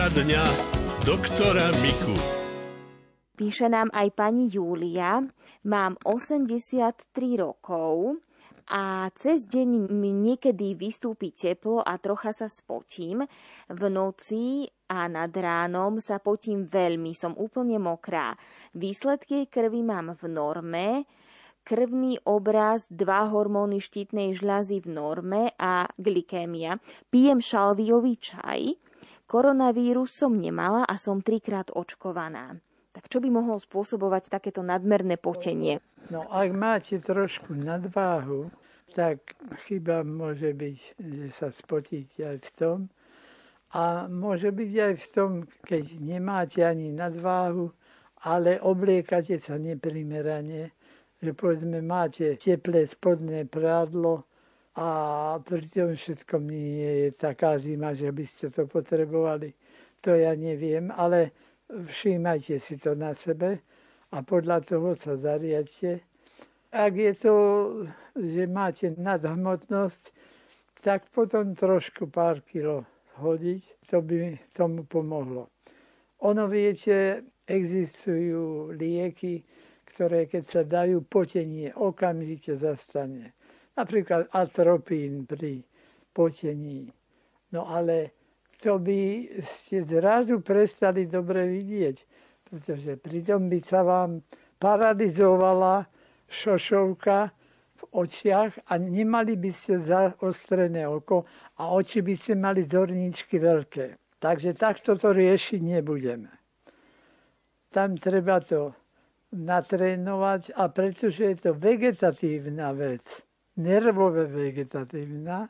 Poradňa doktora Miku. Píše nám aj pani Júlia. Mám 83 rokov a cez deň mi niekedy vystúpi teplo a trocha sa spotím. V noci a nad ránom sa potím veľmi, som úplne mokrá. Výsledky krvi mám v norme, krvný obraz, dva hormóny štítnej žľazy v norme a glikémia. Pijem šalviový čaj, koronavírus som nemala a som trikrát očkovaná. Tak čo by mohlo spôsobovať takéto nadmerné potenie? No ak máte trošku nadváhu, tak chyba môže byť, že sa spotíte aj v tom. A môže byť aj v tom, keď nemáte ani nadváhu, ale obliekate sa neprimerane, že povedzme máte teplé spodné prádlo a pri tom všetkom nie je taká zima, že by ste to potrebovali. To ja neviem, ale všímajte si to na sebe a podľa toho sa zariadte. Ak je to, že máte nadhmotnosť, tak potom trošku pár kilo hodiť, to by tomu pomohlo. Ono viete, existujú lieky, ktoré keď sa dajú, potenie okamžite zastane. Napríklad atropín pri potení. No ale to by ste zrazu prestali dobre vidieť, pretože pritom by sa vám paralizovala šošovka v očiach a nemali by ste zaostrené oko a oči by ste mali zorničky veľké. Takže takto to riešiť nebudeme. Tam treba to natrénovať a pretože je to vegetatívna vec, nervové vegetatívna,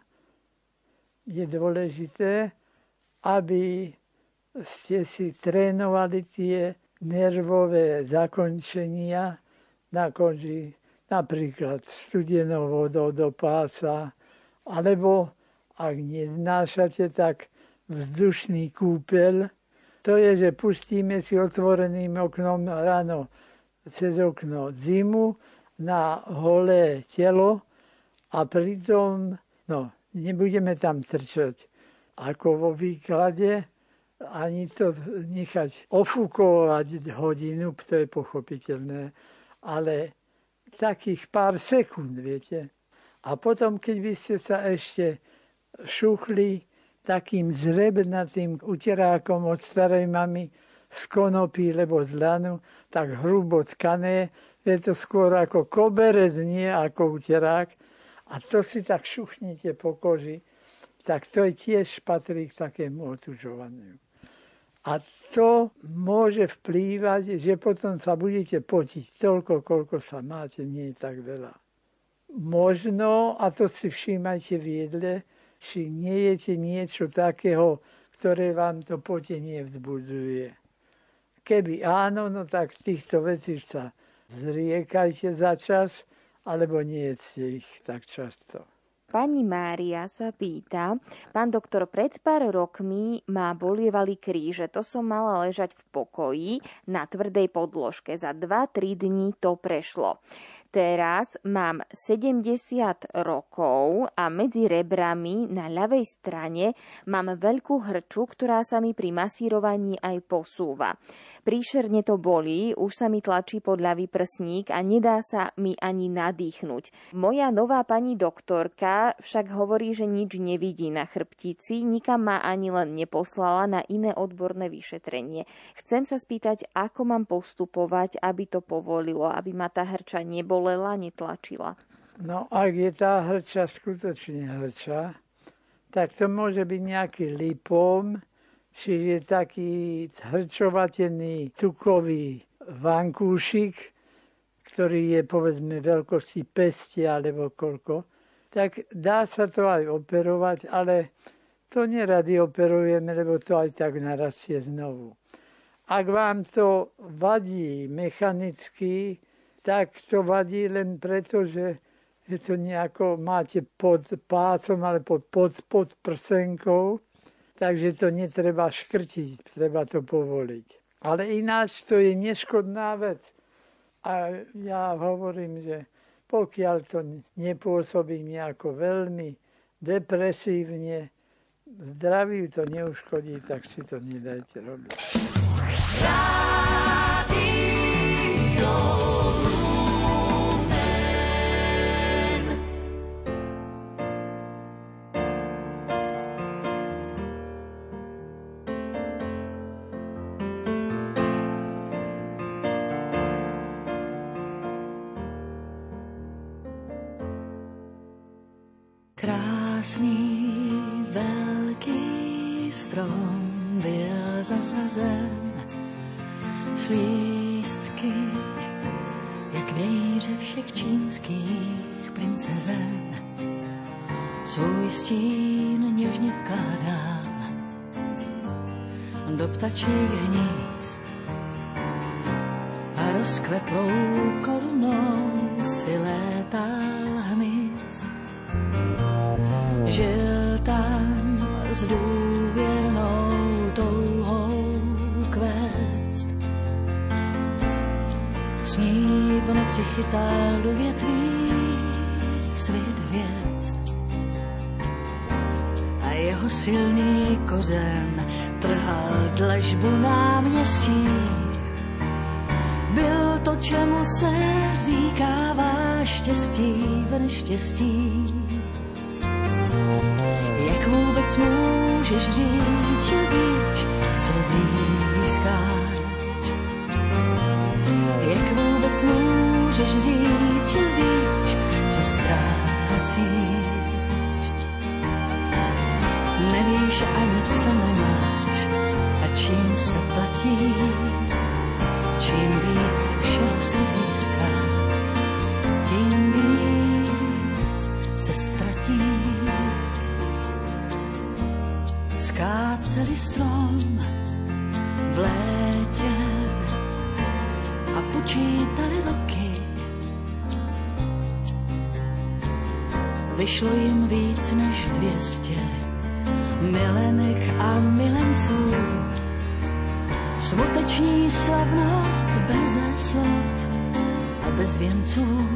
je dôležité, aby ste si trénovali tie nervové zakončenia na koži, napríklad studenou vodou do pása, alebo ak neznášate, tak vzdušný kúpel. To je, že pustíme si otvoreným oknom ráno cez okno zimu na holé telo a pritom, no, nebudeme tam trčať ako vo výklade, ani to nechať ofúkovať hodinu, to je pochopiteľné, ale takých pár sekúnd, viete. A potom, keď by ste sa ešte šuchli takým zrebnatým uterákom od starej mamy z konopy lebo z lanu, tak hrubo tkané, je to skôr ako koberec, nie ako uterák. A to si tak šuchnite po koži tak to je tiež patrí k takému otužovaniu. A to môže vplývať, že potom sa budete potiť toľko, koľko sa máte, nie tak veľa. Možno, a to si všímajte v jedle, či nie jete niečo takého, ktoré vám to potenie vzbudzuje. Keby áno, no tak týchto vecí sa zriekajte za čas, alebo nie jedzte ich tak často. Pani Mária sa pýta, pán doktor, pred pár rokmi ma bolievali kríže, to som mala ležať v pokoji na tvrdej podložke. Za 2-3 dní to prešlo. Teraz mám 70 rokov a medzi rebrami na ľavej strane mám veľkú hrču, ktorá sa mi pri masírovaní aj posúva. Príšerne to bolí, už sa mi tlačí podľavý prsník a nedá sa mi ani nadýchnuť. Moja nová pani doktorka však hovorí, že nič nevidí na chrbtici, nikam ma ani len neposlala na iné odborné vyšetrenie. Chcem sa spýtať, ako mám postupovať, aby to povolilo, aby ma tá hrča nebola bolela, netlačila? No ak je tá hrča skutočne hrča, tak to môže byť nejaký lipom, čiže taký hrčovatený tukový vankúšik, ktorý je povedzme veľkosti pesti alebo koľko, tak dá sa to aj operovať, ale to nerady operujeme, lebo to aj tak narastie znovu. Ak vám to vadí mechanicky, tak to vadí len preto, že, že to nejako máte pod pácom ale pod, pod, pod prsenkou, takže to netreba škrtiť, treba to povoliť. Ale ináč to je neškodná vec. A ja hovorím, že pokiaľ to nepôsobí nejako veľmi depresívne, zdraviu to neuškodí, tak si to nedajte robiť. S ní v noci chytal do větví svět hvězd. A jeho silný kořen trhal dlažbu náměstí. Byl to, čemu se říkává štěstí v neštěstí. Jak vůbec můžeš říct, že víš, co získáš? Říct, že víš, co ztrácíš? Nevíš ani, co nemáš čím se platí, čím víc všeho se získá, tím víc se ztratí. Skáceli strom Vyšlo jim víc než dvěstě milenek a milenců Smuteční slavnost bez slov a bez věnců.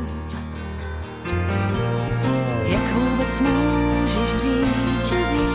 Jak vůbec můžeš říct, že víš,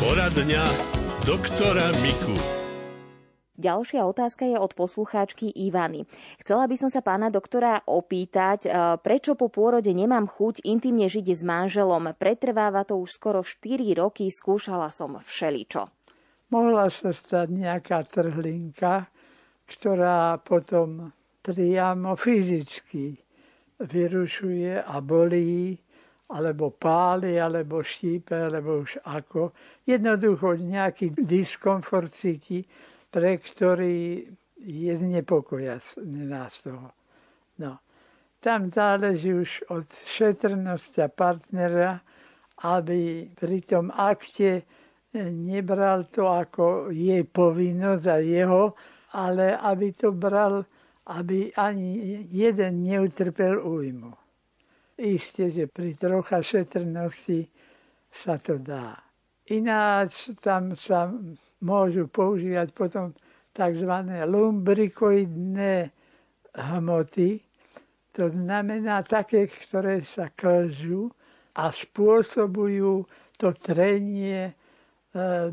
dňa doktora Miku. Ďalšia otázka je od poslucháčky Ivany. Chcela by som sa pána doktora opýtať, e, prečo po pôrode nemám chuť intimne žiť s manželom. Pretrváva to už skoro 4 roky, skúšala som všeličo. Mohla sa stať nejaká trhlinka, ktorá potom priamo fyzicky vyrušuje a bolí alebo páli, alebo štípe, alebo už ako. Jednoducho nejaký diskomfort cíti, pre ktorý je znepokoja nás toho. No. Tam záleží už od šetrnosti partnera, aby pri tom akte nebral to ako jej povinnosť a jeho, ale aby to bral, aby ani jeden neutrpel újmu. Isté, že pri trocha šetrnosti sa to dá. Ináč tam sa môžu používať potom tzv. lumbrikoidné hmoty, to znamená také, ktoré sa klžú a spôsobujú to trenie e,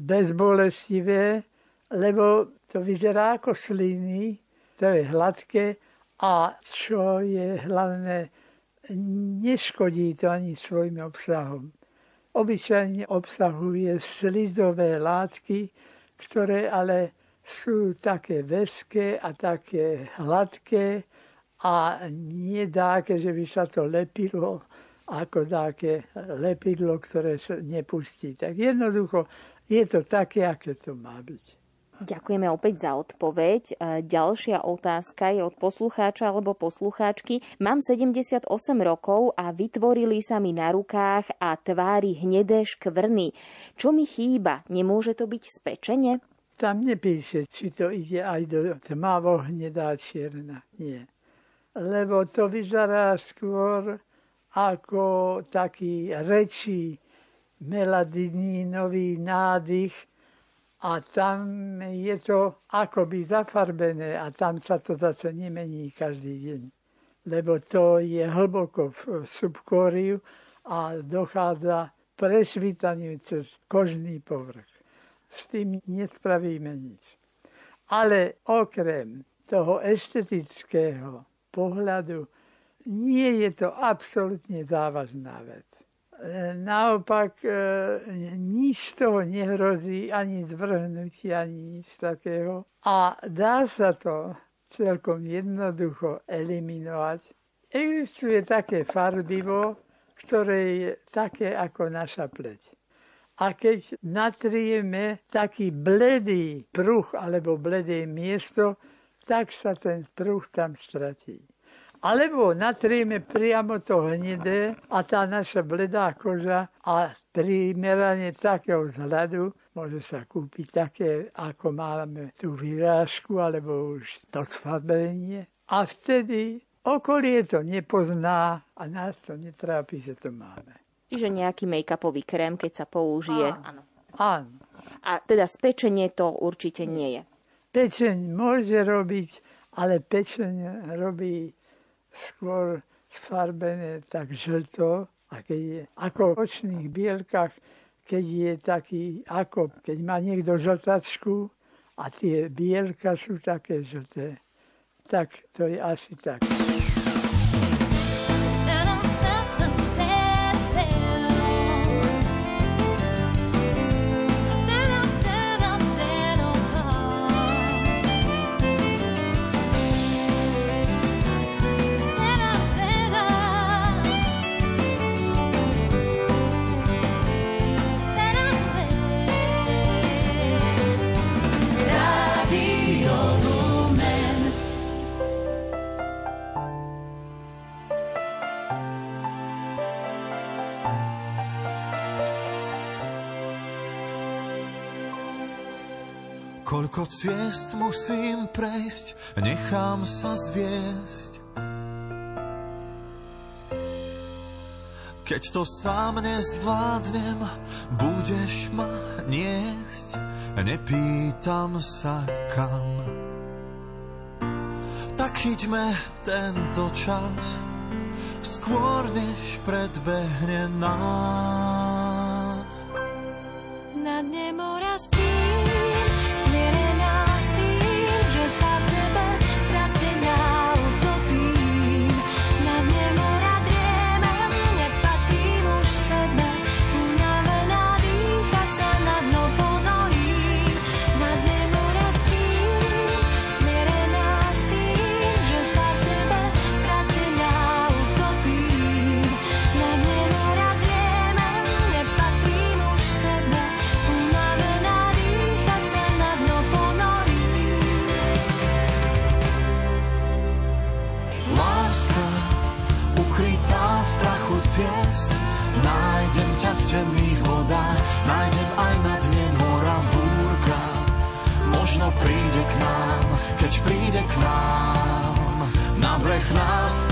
bezbolestivé, lebo to vyzerá ako sliny, to je hladké a čo je hlavné, neškodí to ani svojim obsahom. Obyčajne obsahuje slizové látky, ktoré ale sú také veské a také hladké a nie dáke, že by sa to lepilo ako také lepidlo, ktoré sa nepustí. Tak jednoducho je to také, aké to má byť. Ďakujeme opäť za odpoveď. E, ďalšia otázka je od poslucháča alebo poslucháčky. Mám 78 rokov a vytvorili sa mi na rukách a tvári hnedé škvrny. Čo mi chýba? Nemôže to byť spečenie? Tam nepíše, či to ide aj do tmavo hnedá čierna. Nie. Lebo to vyzerá skôr ako taký rečí meladinínový nádych, a tam je to akoby zafarbené a tam sa to zase nemení každý deň. Lebo to je hlboko v subkóriu a dochádza presvítaniu cez kožný povrch. S tým nespravíme nič. Ale okrem toho estetického pohľadu nie je to absolútne závažná vec. Naopak e, nič toho nehrozí, ani zvrhnutie, ani nič takého. A dá sa to celkom jednoducho eliminovať. Existuje také farbivo, ktoré je také ako naša pleť. A keď natrieme taký bledý pruh alebo bledé miesto, tak sa ten pruh tam stratí. Alebo natrieme priamo to hnedé a tá naša bledá koža a primeranie takého vzhľadu môže sa kúpiť také, ako máme tú vyrážku alebo už to sfarbenie. A vtedy okolie to nepozná a nás to netrápi, že to máme. Čiže nejaký make-upový krém, keď sa použije. Áno. Áno. A teda spečenie to určite nie je. Pečeň môže robiť, ale pečeň robí skôr sfarbené tak žlto a keď je ako v očných bielkach, keď je taký, ako keď má niekto žltačku a tie bielka sú také žlté, tak to je asi tak. Koľko ciest musím prejsť, nechám sa zviesť. Keď to sám nezvládnem, budeš ma niesť, nepýtam sa kam. Tak chyťme tento čas, skôr než predbehne nás. Breh nás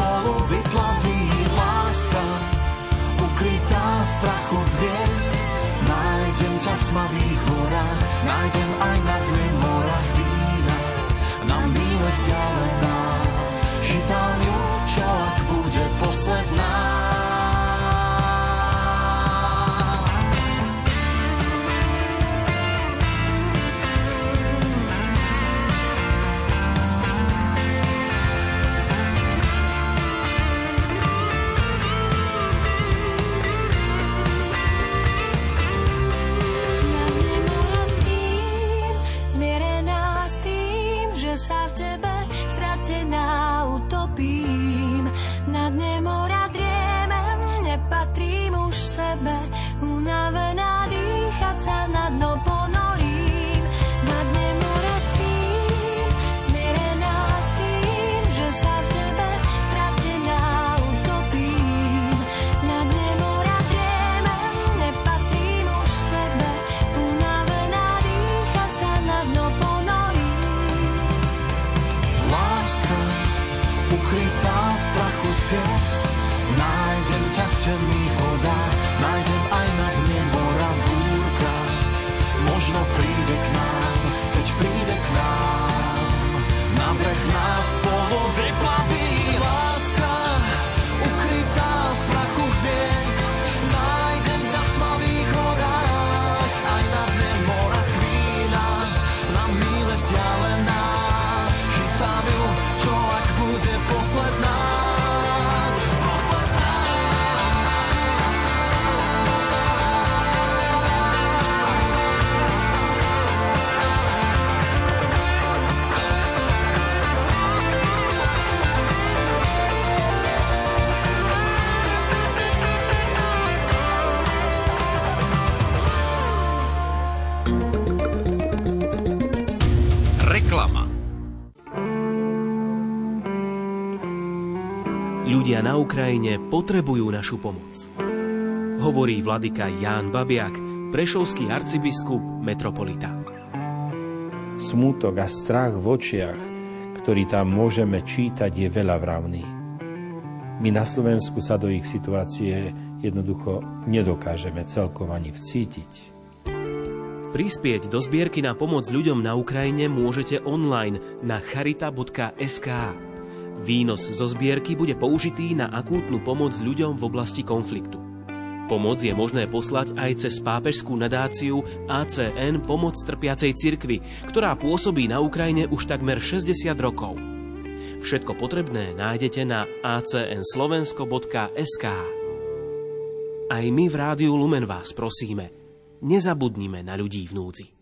Ukrajine potrebujú našu pomoc. Hovorí vladyka Ján Babiak, prešovský arcibiskup metropolita. Smútok a strach v očiach, ktorý tam môžeme čítať, je veľa vravný. My na Slovensku sa do ich situácie jednoducho nedokážeme celkovo ani vcítiť. Prispieť do zbierky na pomoc ľuďom na Ukrajine môžete online na charita.sk. Výnos zo zbierky bude použitý na akútnu pomoc ľuďom v oblasti konfliktu. Pomoc je možné poslať aj cez pápežskú nadáciu ACN Pomoc trpiacej cirkvi, ktorá pôsobí na Ukrajine už takmer 60 rokov. Všetko potrebné nájdete na acnslovensko.sk. Aj my v Rádiu Lumen vás prosíme, nezabudnime na ľudí v núdzi.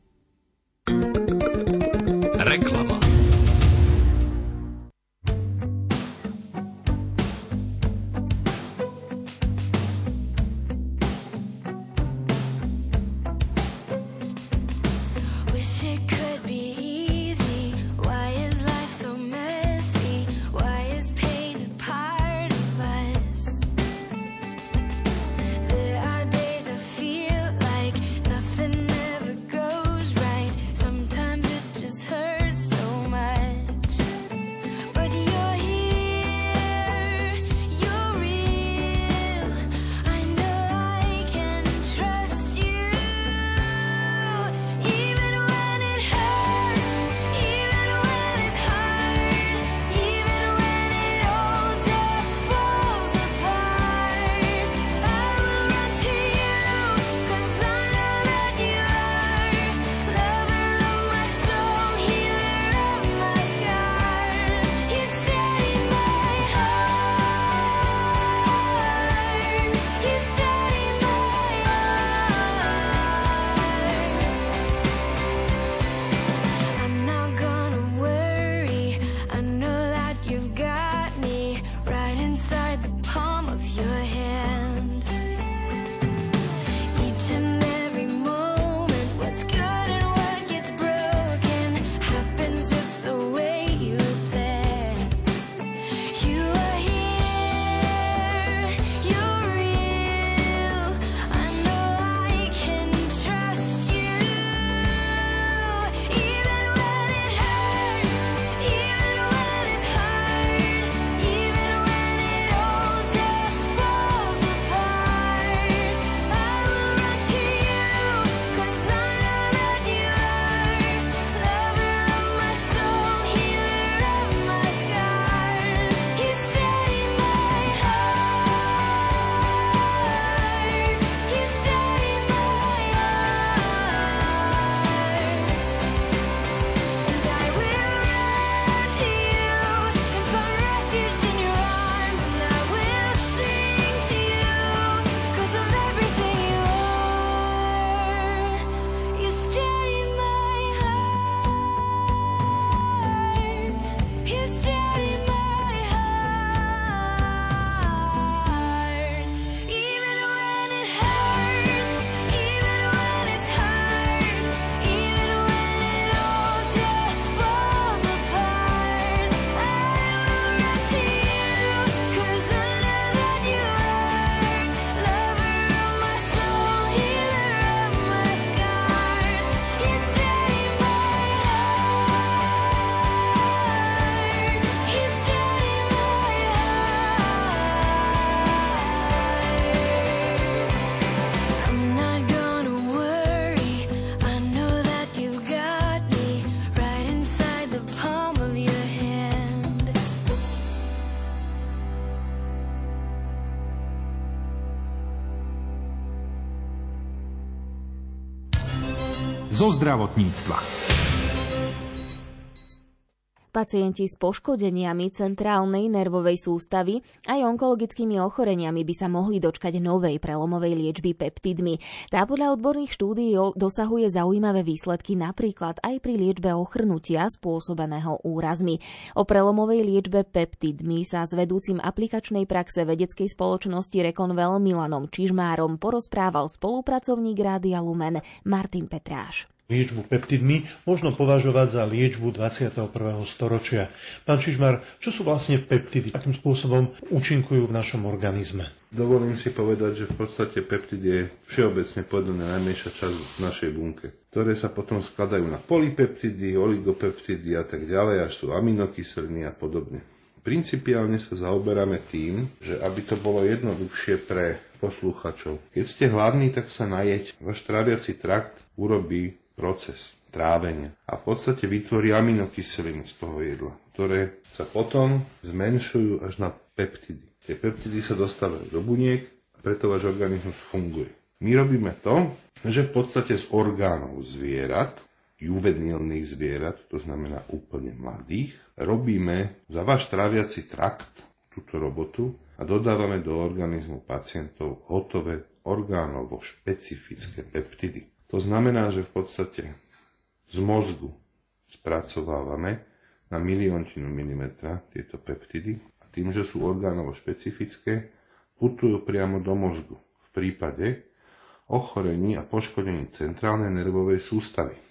Zo zdravotníctva. Pacienti s poškodeniami centrálnej nervovej sústavy aj onkologickými ochoreniami by sa mohli dočkať novej prelomovej liečby peptidmi. Tá podľa odborných štúdií dosahuje zaujímavé výsledky napríklad aj pri liečbe ochrnutia spôsobeného úrazmi. O prelomovej liečbe peptidmi sa s vedúcim aplikačnej praxe vedeckej spoločnosti Reconvel Milanom Čižmárom porozprával spolupracovník Rádia Lumen Martin Petráš. Liečbu peptidmi možno považovať za liečbu 21. storočia. Pán Čižmar, čo sú vlastne peptidy? Akým spôsobom účinkujú v našom organizme? Dovolím si povedať, že v podstate peptid je všeobecne povedané najmenšia časť v našej bunke, ktoré sa potom skladajú na polypeptidy, oligopeptidy a tak ďalej, až sú aminokyseliny a podobne. Principiálne sa zaoberáme tým, že aby to bolo jednoduchšie pre posluchačov. Keď ste hladní, tak sa najeď. Váš tráviaci trakt urobí proces trávenia a v podstate vytvorí aminokyseliny z toho jedla, ktoré sa potom zmenšujú až na peptidy. Tie peptidy sa dostávajú do buniek a preto váš organizmus funguje. My robíme to, že v podstate z orgánov zvierat, juvenilných zvierat, to znamená úplne mladých, robíme za váš tráviaci trakt túto robotu a dodávame do organizmu pacientov hotové orgánovo špecifické peptidy. To znamená, že v podstate z mozgu spracovávame na miliontinu milimetra tieto peptidy a tým, že sú orgánovo špecifické, putujú priamo do mozgu v prípade ochorení a poškodení centrálnej nervovej sústavy,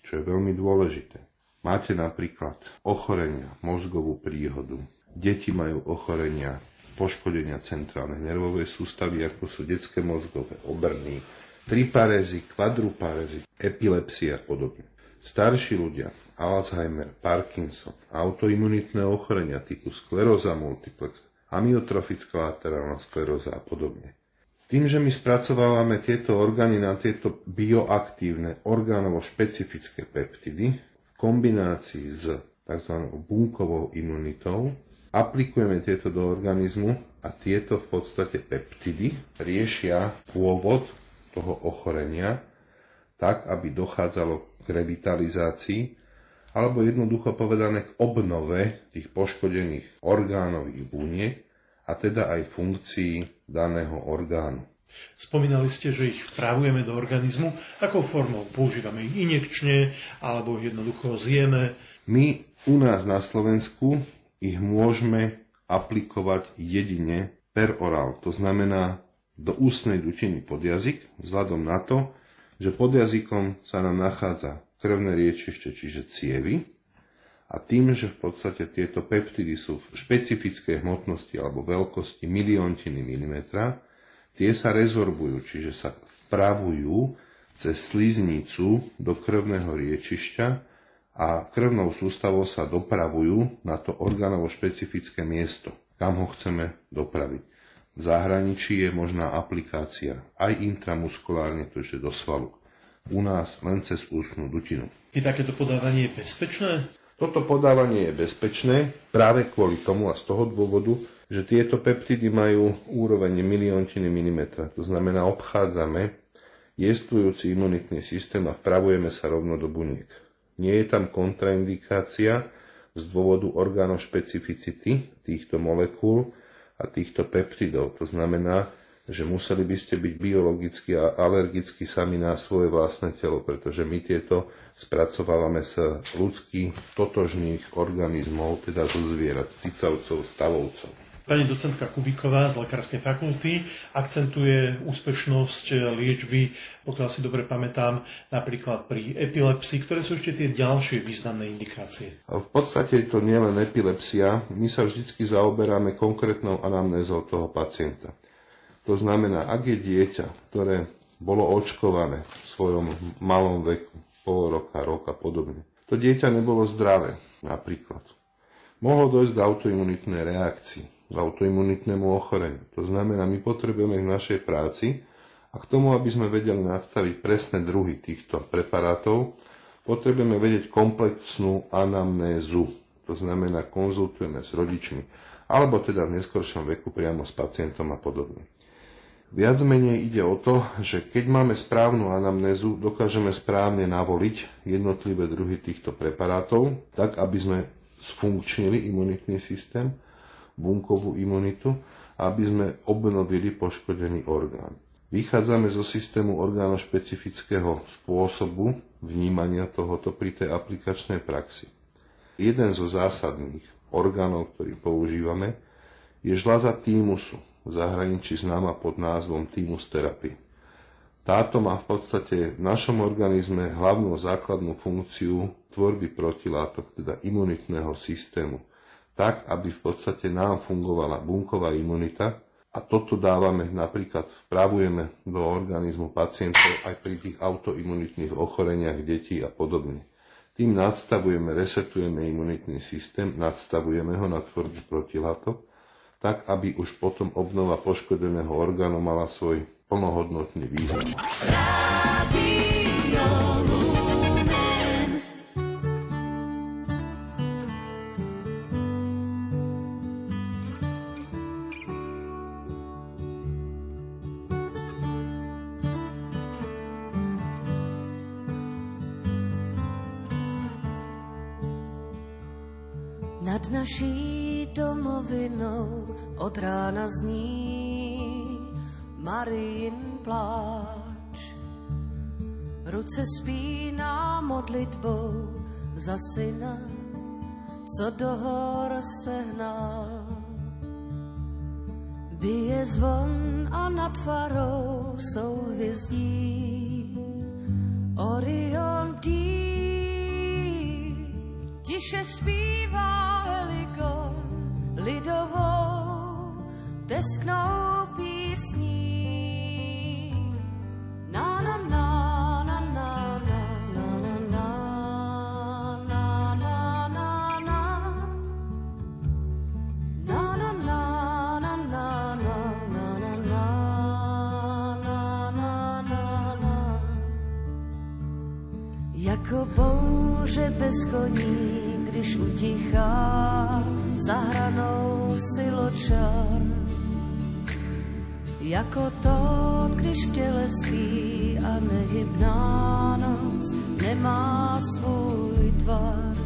čo je veľmi dôležité. Máte napríklad ochorenia, mozgovú príhodu, deti majú ochorenia, poškodenia centrálnej nervovej sústavy, ako sú detské mozgové obrny, triparézy, kvadruparézy, epilepsia a podobne. Starší ľudia, Alzheimer, Parkinson, autoimunitné ochorenia typu skleróza multiplex, amyotrofická laterálna skleróza a podobne. Tým, že my spracovávame tieto orgány na tieto bioaktívne orgánovo špecifické peptidy v kombinácii s tzv. bunkovou imunitou, aplikujeme tieto do organizmu a tieto v podstate peptidy riešia pôvod toho ochorenia, tak, aby dochádzalo k revitalizácii, alebo jednoducho povedané k obnove tých poškodených orgánových buniek a teda aj funkcií daného orgánu. Spomínali ste, že ich vpravujeme do organizmu. Akou formou? Používame ich injekčne alebo jednoducho zjeme? My u nás na Slovensku ich môžeme aplikovať jedine per oral. To znamená do ústnej dutiny pod jazyk, vzhľadom na to, že pod jazykom sa nám nachádza krvné riečište, čiže cievy, a tým, že v podstate tieto peptidy sú v špecifickej hmotnosti alebo veľkosti miliontiny milimetra, tie sa rezorbujú, čiže sa vpravujú cez sliznicu do krvného riečišťa a krvnou sústavou sa dopravujú na to orgánovo špecifické miesto, kam ho chceme dopraviť. V zahraničí je možná aplikácia aj intramuskulárne, to je do svalu. U nás len cez ústnu dutinu. Je takéto podávanie bezpečné? Toto podávanie je bezpečné práve kvôli tomu a z toho dôvodu, že tieto peptidy majú úroveň miliontiny milimetra. To znamená, obchádzame jestvujúci imunitný systém a vpravujeme sa rovno do buniek. Nie je tam kontraindikácia z dôvodu orgánošpecificity týchto molekúl, a týchto peptidov. To znamená, že museli by ste byť biologicky a alergicky sami na svoje vlastné telo, pretože my tieto spracovávame z ľudských totožných organizmov, teda zo zvierat, z cicavcov, stavovcov. Pani docentka Kubíková z Lekárskej fakulty akcentuje úspešnosť liečby, pokiaľ si dobre pamätám, napríklad pri epilepsii, ktoré sú ešte tie ďalšie významné indikácie. V podstate to nie len epilepsia, my sa vždy zaoberáme konkrétnou anamnézou toho pacienta. To znamená, ak je dieťa, ktoré bolo očkované v svojom malom veku, pol roka, roka podobne, to dieťa nebolo zdravé, napríklad. Mohlo dojsť k autoimunitnej reakcii k autoimunitnému ochoreniu. To znamená, my potrebujeme k našej práci a k tomu, aby sme vedeli nastaviť presné druhy týchto preparátov, potrebujeme vedieť komplexnú anamnézu. To znamená, konzultujeme s rodičmi, alebo teda v neskoršom veku priamo s pacientom a podobne. Viac menej ide o to, že keď máme správnu anamnézu, dokážeme správne navoliť jednotlivé druhy týchto preparátov, tak aby sme sfunkčnili imunitný systém, bunkovú imunitu, aby sme obnovili poškodený orgán. Vychádzame zo systému orgánošpecifického spôsobu vnímania tohoto pri tej aplikačnej praxi. Jeden zo zásadných orgánov, ktorý používame, je žľaza týmusu, v zahraničí známa pod názvom týmus therapy. Táto má v podstate v našom organizme hlavnú základnú funkciu tvorby protilátok, teda imunitného systému, tak, aby v podstate nám fungovala bunková imunita, a toto dávame napríklad, vpravujeme do organizmu pacientov aj pri tých autoimunitných ochoreniach detí a podobne. Tým nadstavujeme, resetujeme imunitný systém, nadstavujeme ho na tvorbu protilátok, tak aby už potom obnova poškodeného orgánu mala svoj plnohodnotný význam. Nad Marin pláč. Ruce spíná modlitbou za syna, co do hor sehnal. Bije zvon a nad farou jsou hvězdí. Orion dí, tiše zpívá helikon lidovou tesknou písní. Koní, když utichá za hranou siločar. Jako tón, když v těle spí a nehybná noc nemá svůj tvar.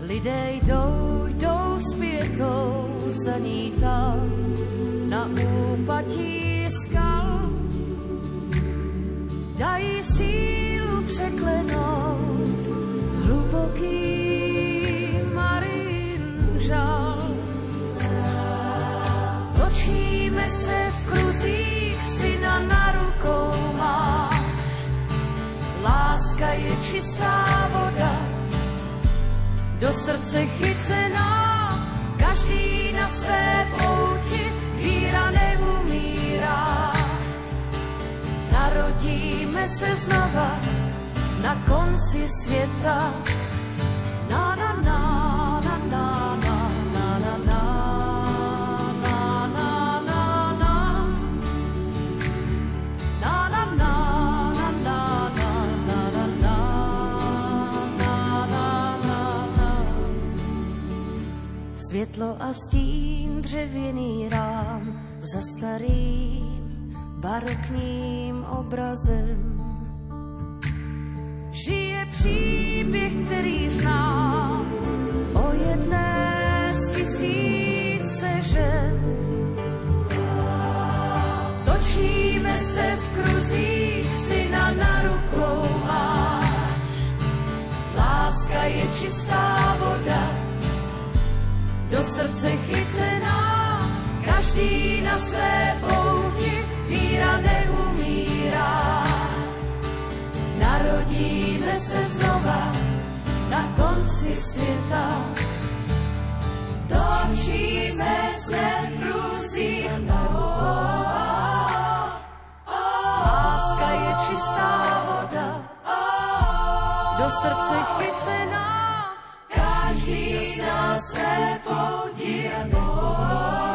Lidé jdou, jdou zpětou za ní tam na úpatí skal. Dají sílu překlenout Se v kruzích, syna na rukou. Láska je čistá voda, do srdce chycená, každý na své pouti, víra neumírá. Narodíme se znova na konci světa. Světlo a stín dřevěný rám za starým barokním obrazem. Žije příběh, který znám o jedné z tisíce žen. Točíme se v kruzích, syna na rukou máš. Láska je čistá voda, do srdce chycená, každý na své pouti, víra neumírá. Narodíme se znova na konci světa, točíme se v kruzích, láska je čistá voda, do srdce chycená, myslíš na sebou dianou.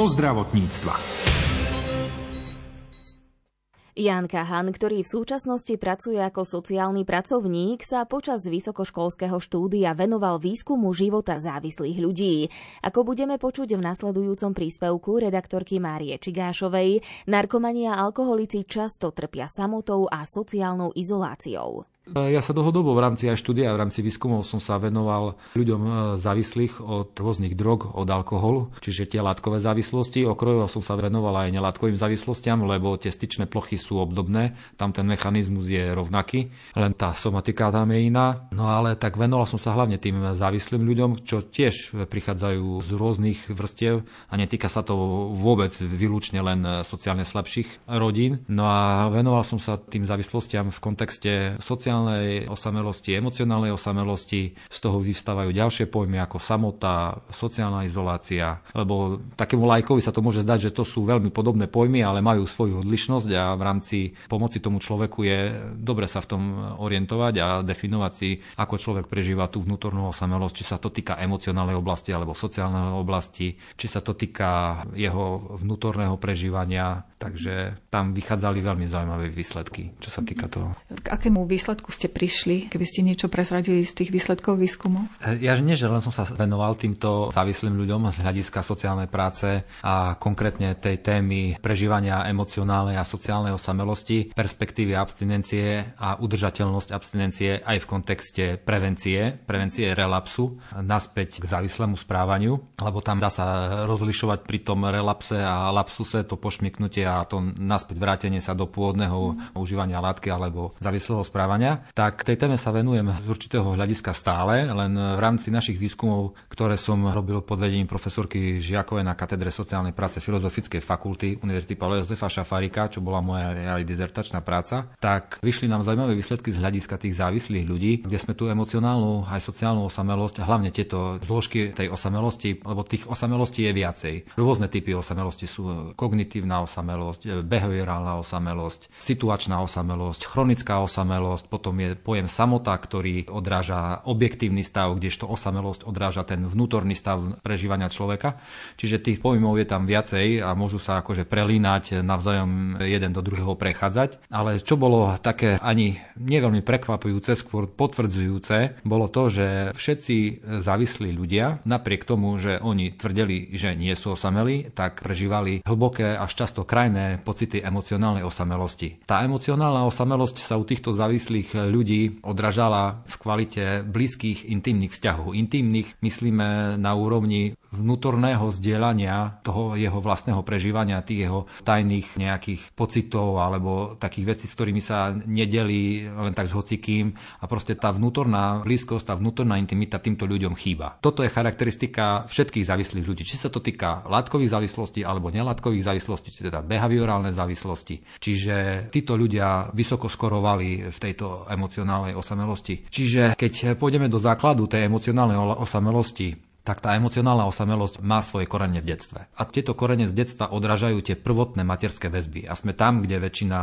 Zo zdravotníctva. Jan Kahan, ktorý v súčasnosti pracuje ako sociálny pracovník, sa počas vysokoškolského štúdia venoval výskumu života závislých ľudí. Ako budeme počuť v nasledujúcom príspevku redaktorky Márie Čigášovej, narkomania a alkoholici často trpia samotou a sociálnou izoláciou. Ja sa dlhodobo v rámci aj štúdia, v rámci výskumov som sa venoval ľuďom e, závislých od rôznych drog, od alkoholu, čiže tie látkové závislosti. Okrojovo som sa venoval aj nelátkovým závislostiam, lebo tie styčné plochy sú obdobné, tam ten mechanizmus je rovnaký, len tá somatika tam je iná. No ale tak venoval som sa hlavne tým závislým ľuďom, čo tiež prichádzajú z rôznych vrstiev a netýka sa to vôbec výlučne len sociálne slabších rodín. No a venoval som sa tým závislostiam v kontexte sociálnej sociálnej osamelosti, emocionálnej osamelosti. Z toho vystávajú ďalšie pojmy ako samota, sociálna izolácia, lebo takému lajkovi sa to môže zdať, že to sú veľmi podobné pojmy, ale majú svoju odlišnosť a v rámci pomoci tomu človeku je dobre sa v tom orientovať a definovať si, ako človek prežíva tú vnútornú osamelosť, či sa to týka emocionálnej oblasti alebo sociálnej oblasti, či sa to týka jeho vnútorného prežívania. Takže tam vychádzali veľmi zaujímavé výsledky, čo sa týka toho. K akému výsledku ste prišli, keby ste niečo prezradili z tých výsledkov výskumu? E, ja nie, že len som sa venoval týmto závislým ľuďom z hľadiska sociálnej práce a konkrétne tej témy prežívania emocionálnej a sociálnej osamelosti, perspektívy abstinencie a udržateľnosť abstinencie aj v kontexte prevencie, prevencie relapsu naspäť k závislému správaniu, lebo tam dá sa rozlišovať pri tom relapse a lapsuse to pošmiknutie a to naspäť vrátenie sa do pôvodného mm. užívania látky alebo závislého správania tak tej téme sa venujem z určitého hľadiska stále, len v rámci našich výskumov, ktoré som robil pod vedením profesorky Žiakovej na katedre sociálnej práce Filozofickej fakulty Univerzity Pavla Jozefa Šafárika, čo bola moja aj dizertačná práca, tak vyšli nám zaujímavé výsledky z hľadiska tých závislých ľudí, kde sme tú emocionálnu aj sociálnu osamelosť, hlavne tieto zložky tej osamelosti, lebo tých osamelostí je viacej. Rôzne typy osamelosti sú kognitívna osamelosť, behaviorálna osamelosť, situačná osamelosť, chronická osamelosť, potom je pojem samota, ktorý odráža objektívny stav, kdežto osamelosť odráža ten vnútorný stav prežívania človeka. Čiže tých pojmov je tam viacej a môžu sa akože prelínať navzájom jeden do druhého prechádzať. Ale čo bolo také ani neveľmi prekvapujúce, skôr potvrdzujúce, bolo to, že všetci závislí ľudia, napriek tomu, že oni tvrdili, že nie sú osamelí, tak prežívali hlboké až často krajné pocity emocionálnej osamelosti. Tá emocionálna osamelosť sa u týchto závislých ľudí odražala v kvalite blízkych intimných vzťahov. Intimných myslíme na úrovni vnútorného zdieľania toho jeho vlastného prežívania, tých jeho tajných nejakých pocitov alebo takých vecí, s ktorými sa nedeli len tak s hocikým a proste tá vnútorná blízkosť, tá vnútorná intimita týmto ľuďom chýba. Toto je charakteristika všetkých závislých ľudí. Či sa to týka látkových závislostí alebo nelátkových závislostí, teda behaviorálne závislosti. Čiže títo ľudia vysoko skorovali v tejto emocionálnej osamelosti. Čiže keď pôjdeme do základu tej emocionálnej osamelosti, tak tá emocionálna osamelosť má svoje korene v detstve. A tieto korene z detstva odrážajú tie prvotné materské väzby. A sme tam, kde väčšina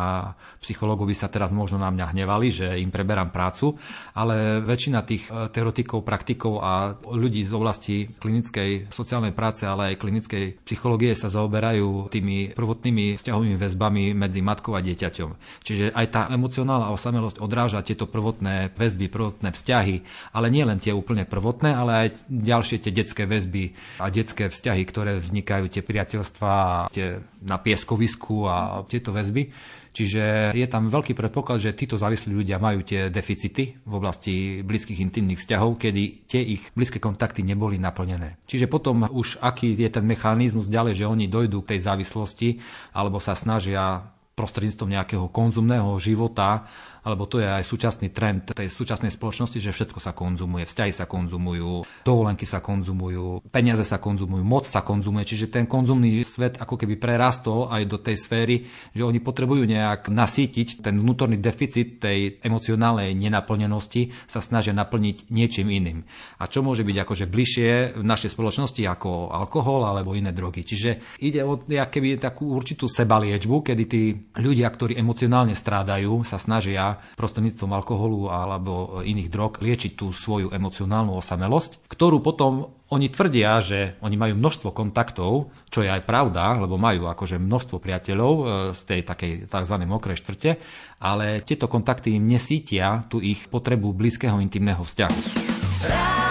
psychológov by sa teraz možno na mňa hnevali, že im preberám prácu, ale väčšina tých e, teoretikov, praktikov a ľudí z oblasti klinickej sociálnej práce, ale aj klinickej psychológie sa zaoberajú tými prvotnými vzťahovými väzbami medzi matkou a dieťaťom. Čiže aj tá emocionálna osamelosť odráža tieto prvotné väzby, prvotné vzťahy, ale nie len tie úplne prvotné, ale aj ďalšie tie detské väzby a detské vzťahy, ktoré vznikajú, tie priateľstvá, tie na pieskovisku a tieto väzby. Čiže je tam veľký predpoklad, že títo závislí ľudia majú tie deficity v oblasti blízkych intimných vzťahov, kedy tie ich blízke kontakty neboli naplnené. Čiže potom už aký je ten mechanizmus ďalej, že oni dojdú k tej závislosti alebo sa snažia prostredníctvom nejakého konzumného života alebo to je aj súčasný trend tej súčasnej spoločnosti, že všetko sa konzumuje, vzťahy sa konzumujú, dovolenky sa konzumujú, peniaze sa konzumujú, moc sa konzumuje, čiže ten konzumný svet ako keby prerastol aj do tej sféry, že oni potrebujú nejak nasítiť ten vnútorný deficit tej emocionálnej nenaplnenosti, sa snažia naplniť niečím iným. A čo môže byť akože bližšie v našej spoločnosti ako alkohol alebo iné drogy. Čiže ide o keby takú určitú sebaliečbu, kedy tí ľudia, ktorí emocionálne strádajú, sa snažia prostredníctvom alkoholu alebo iných drog liečiť tú svoju emocionálnu osamelosť, ktorú potom oni tvrdia, že oni majú množstvo kontaktov, čo je aj pravda, lebo majú akože množstvo priateľov e, z tej takej tzv. mokrej štvrte, ale tieto kontakty im nesítia tú ich potrebu blízkeho intimného vzťahu. prsienky